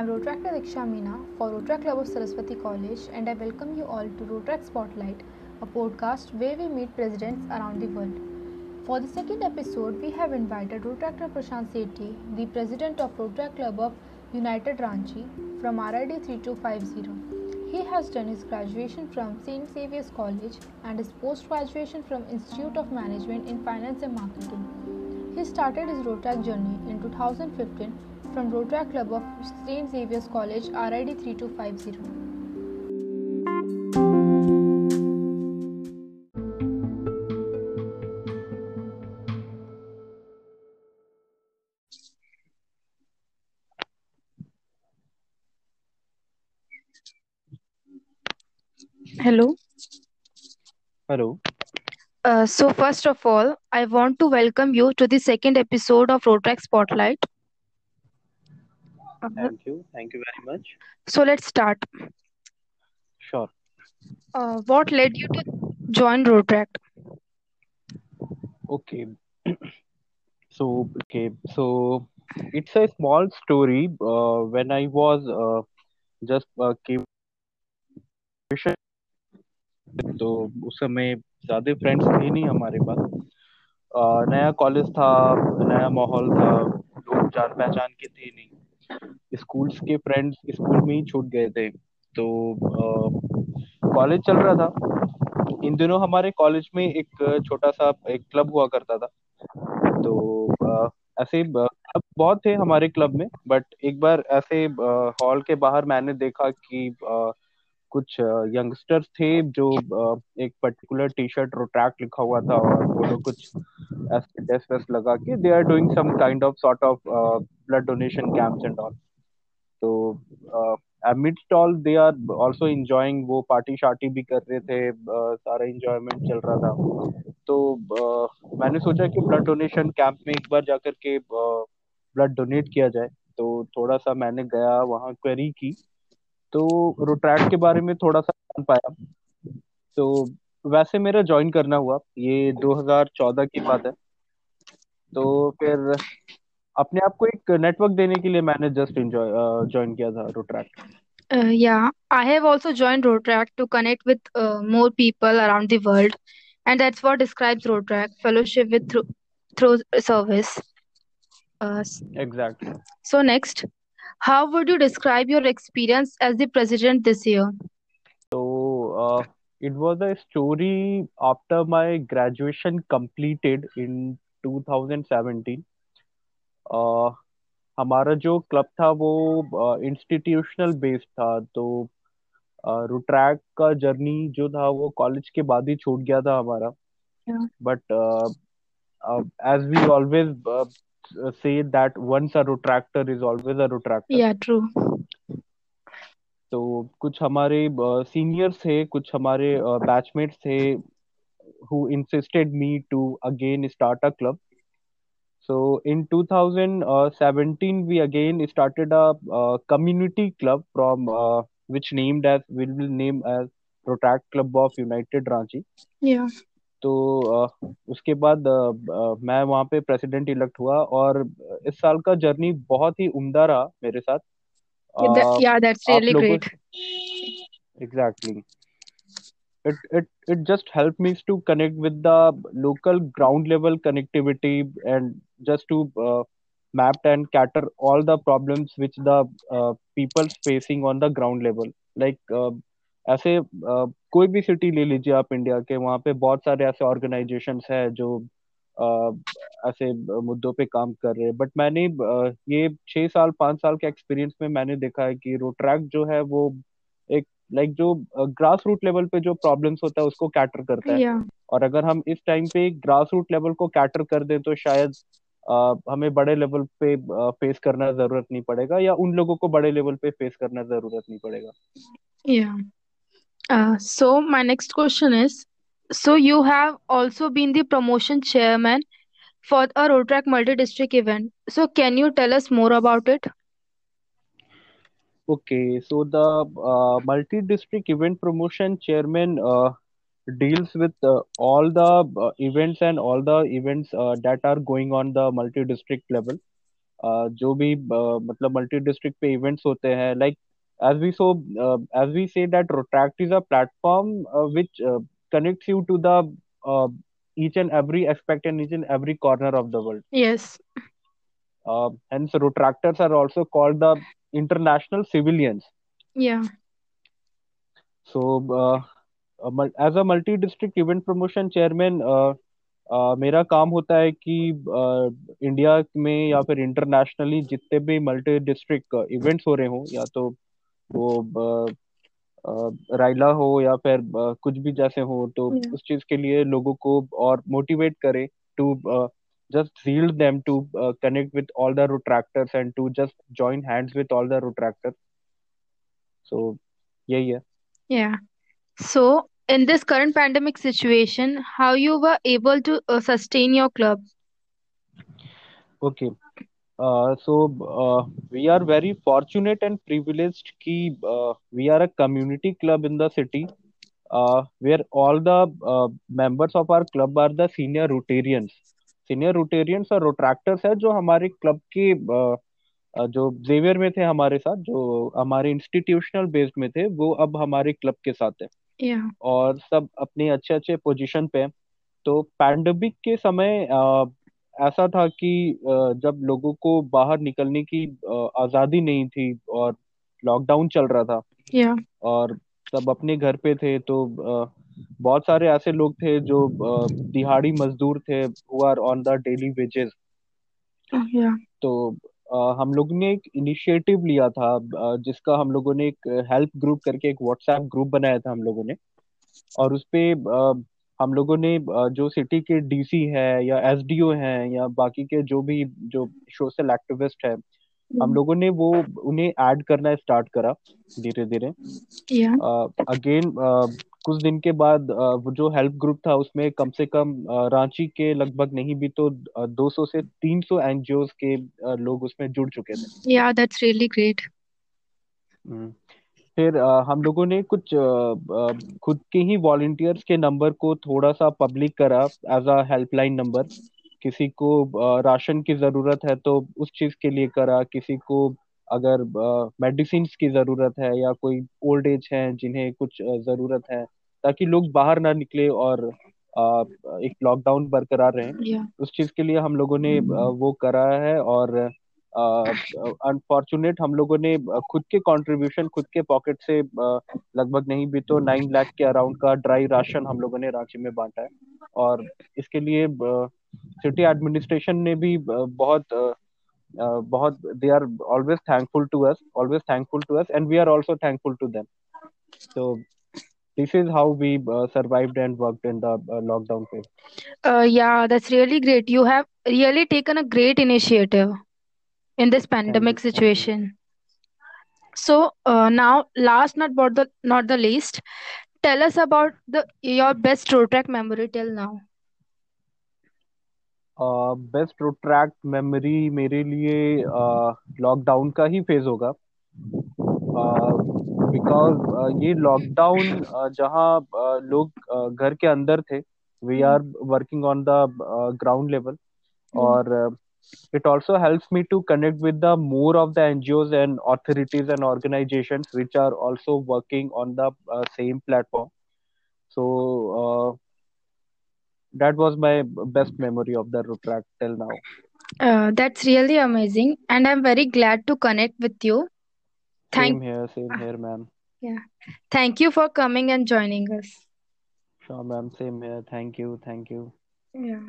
I'm Rotractor Diksha Meena for Rotrac Club of Saraswati College and I welcome you all to Rotrac Spotlight, a podcast where we meet presidents around the world. For the second episode, we have invited Rotractor Prashant Sethi, the president of Rotrac Club of United Ranchi from RID 3250. He has done his graduation from St. Xavier's College and his post-graduation from Institute of Management in Finance and Marketing. He started his Rotrac journey in 2015 from Rotrac Club of St. Xavier's College, RID 3250. Hello. Hello. Uh, so, first of all, I want to welcome you to the second episode of Rotrac Spotlight. Uh, Thank you. Thank you very much. so, let's start. Sure. Uh, what led you to join Rotrac? Okay. So, okay. So, it's a small story. Uh, when I was uh, just uh, came तो उस समय ज़्यादा friends थे नहीं हमारे पास नया college था नया माहौल था लोग जान पहचान के थे नहीं स्कूल्स के फ्रेंड्स स्कूल में ही छूट गए थे। तो कॉलेज चल रहा था। इन दिनों हमारे कॉलेज में एक छोटा सा एक क्लब हुआ करता था। तो ऐसे क्लब बहुत थे हमारे क्लब में बट एक बार ऐसे हॉल के बाहर मैंने देखा कि अ, कुछ यंगस्टर्स थे जो एक पर्टिकुलर टी शर्ट रोट्रैक लिखा हुआ था और वो लोग कुछ लगा के they are doing some kind of sort of blood donation camps and all तो amidst all they are also enjoying वो पार्टी शार्टी भी कर रहे थे सारा इंजॉयमेंट चल रहा था। तो मैंने सोचा कि ब्लड डोनेशन कैंप में एक बार जाकर के ब्लड डोनेट किया जाए। तो थोड़ा सा मैंने गया, वहाँ क्वेरी की। तो रोट्रैक के बारे में थोड़ा सा जान पाया तो वैसे मेरा ज्वाइन करना हुआ ये 2014 की बात है तो फिर अपने आप को एक नेटवर्क देने के लिए मैंने जस्ट एंजॉय ज्वाइन किया था Rotaract Uh, yeah, I have also joined Rotrac to connect with uh, more people around the world, and that's what describes Rotrac fellowship with through, through service. Uh, exactly so next, how would you describe your experience as the president this year? So uh, it was a story after my graduation completed in 2017. Uh, हमारा जो club था वो institutional based था तो Rotaract का journey जो था वो कॉलेज के बाद ही छूट गया था हमारा Yeah. But as we always से that once a rotaractor is always a rotaractor Yeah, true. तो कुछ हमारे सीनियर्स थे कुछ हमारे बैचमेट्स थे who insisted me to again start a club. So in 2017, we again started a, uh community club from uh, which named as we will name as Rotac Club of United Ranchi. Yeah. तो उसके बाद मैं वहाँ पे president elect हुआ और इस साल का जर्नी बहुत ही उमदा रहा मेरे साथ। It it it just help me to connect with the local ground level connectivity and just to map and cater all the problems peoples facing on the ground level like ऐसे कोई भी city ले लीजिए आप India के वहाँ पे बहुत सारे ऐसे ऑर्गेनाइजेशंस हैं जो ऐसे मुद्दों पे काम कर रहे हैं। बट मैंने ये छह साल पाँच साल के एक्सपीरियंस में मैंने देखा है कि रोट्रैक जो है वो एक लाइक जो ग्रास रूट लेवल पे जो प्रॉब्लम्स होता है उसको कैटर करता है। और अगर हम इस टाइम पे ग्रास रूट लेवल को कैटर कर दें तो शायद हमें बड़े लेवल पे फेस करना ज़रूरत नहीं पड़ेगा या उन लोगों को बड़े लेवल पे फेस करना ज़रूरत नहीं पड़ेगा। Yeah. Uh, so my next question is, so you have also been the promotion chairman for a Rotrac multi-district event. So can you tell us more about it? Okay, so the uh, multi-district event promotion chairman uh, deals with uh, all the uh, events and all the events uh, that are going on the multi-district level. जो भी मतलब multi district पे events होते हैं like as we so uh, as we say that Rotract is a platform uh, which uh, connects you to the uh, each and every aspect and each and every corner of the world. Yes. Uh, hence, Rotractors are also called the international civilians. Yeah. So, uh, as a multi-district event promotion chairman, uh, Uh, मेरा काम होता है कि India uh, में या फिर internationally जितने भी मल्टी डिस्ट्रिक्ट इवेंट्स हो रहे हो या तो वो राइला हो या फिर कुछ भी जैसे हो तो उस चीज़ के लिए लोगों को और मोटिवेट करे to just field them to connect with all the Rotaractors and to just join hands with all the Rotaractor so यही है। Yeah so in this current pandemic situation how you were able to sustain your club okay. So we are very fortunate and privilege की we are a community club in the city where all the members of our club are the senior Rotarians senior Rotarians और Rotaractors है जो हमारे club के जो Xavier में थे हमारे साथ जो हमारे इंस्टीट्यूशनल बेस्ड में थे वो अब हमारे क्लब के साथ है। और सब अपने अच्छे अच्छे पोजिशन पे है। तो पैंडमिक के समय ऐसा था कि जब लोगों को बाहर निकलने की आज़ादी नहीं थी और लॉकडाउन चल रहा था yeah. और सब अपने घर पे थे तो बहुत सारे ऐसे लोग थे जो दिहाड़ी मजदूर थे who are on the daily wages तो हम लोगों ने एक इनिशिएटिव लिया था जिसका हम लोगों ने एक हेल्प ग्रुप करके एक व्हाट्सएप ग्रुप बनाया था हम लोगों ने और उसपे हम लोगों ने जो सिटी के डीसी है या एसडीओ हैं या बाकी के जो भी जो सोशल एक्टिविस्ट है हम हम्म। लोगों ने वो उन्हें ऐड करना स्टार्ट करा धीरे धीरे अगेन कुछ दिन के बाद वो जो हेल्प ग्रुप था उसमें कम से कम रांची के लगभग नहीं भी तो 200 से 300 एनजीओ के लोग उसमें जुड़ चुके थे। या दैट्स रियली ग्रेट फिर आ, हम लोगों ने कुछ आ, आ, खुद के ही वॉलंटियर्स के नंबर को थोड़ा सा पब्लिक करा एज अ हेल्पलाइन नंबर किसी को राशन की ज़रूरत है तो उस चीज़ के लिए करा। किसी को अगर मेडिसिन की ज़रूरत है या कोई ओल्ड एज है जिन्हें कुछ ज़रूरत है ताकि लोग बाहर ना निकले और एक लॉकडाउन बरकरार रहे। Yeah. उस चीज़ के लिए हम लोगों ने वो करा है और अनफॉर्चुनेट uh, हम लोगों ने खुद के कंट्रीब्यूशन खुद के पॉकेट से लगभग नहीं भी तो नाइन लाख के अराउंड का ड्राई राशन हम लोगों ने रांची में बांटा है। और इसके लिए सिटी एडमिनिस्ट्रेशन ने भी बहुत बहुत they are always thankful to us always thankful to us and we are also thankful to them so this is how we uh, survived and worked in the uh, lockdown phase. Uh, yeah that's really great. You have really taken a great initiative. In this pandemic situation so uh, now last not but the not the least tell us about the your best road track memory till now best Rotaract memory मेरे लिए lockdown uh, का ही phase होगा because uh, uh, ये lockdown जहाँ लोग घर के अंदर थे we are working on the ground level और it also helps me to connect with the more of the ngos and authorities and organizations which are also working on the uh, same platform so uh, that was my best memory of the track till now. Uh, that's really amazing, and I'm very glad to connect with you. Thank same here, same here, ma'am. Yeah, thank you for coming and joining us. Sure, ma'am. Same here. Thank you, thank you. Yeah.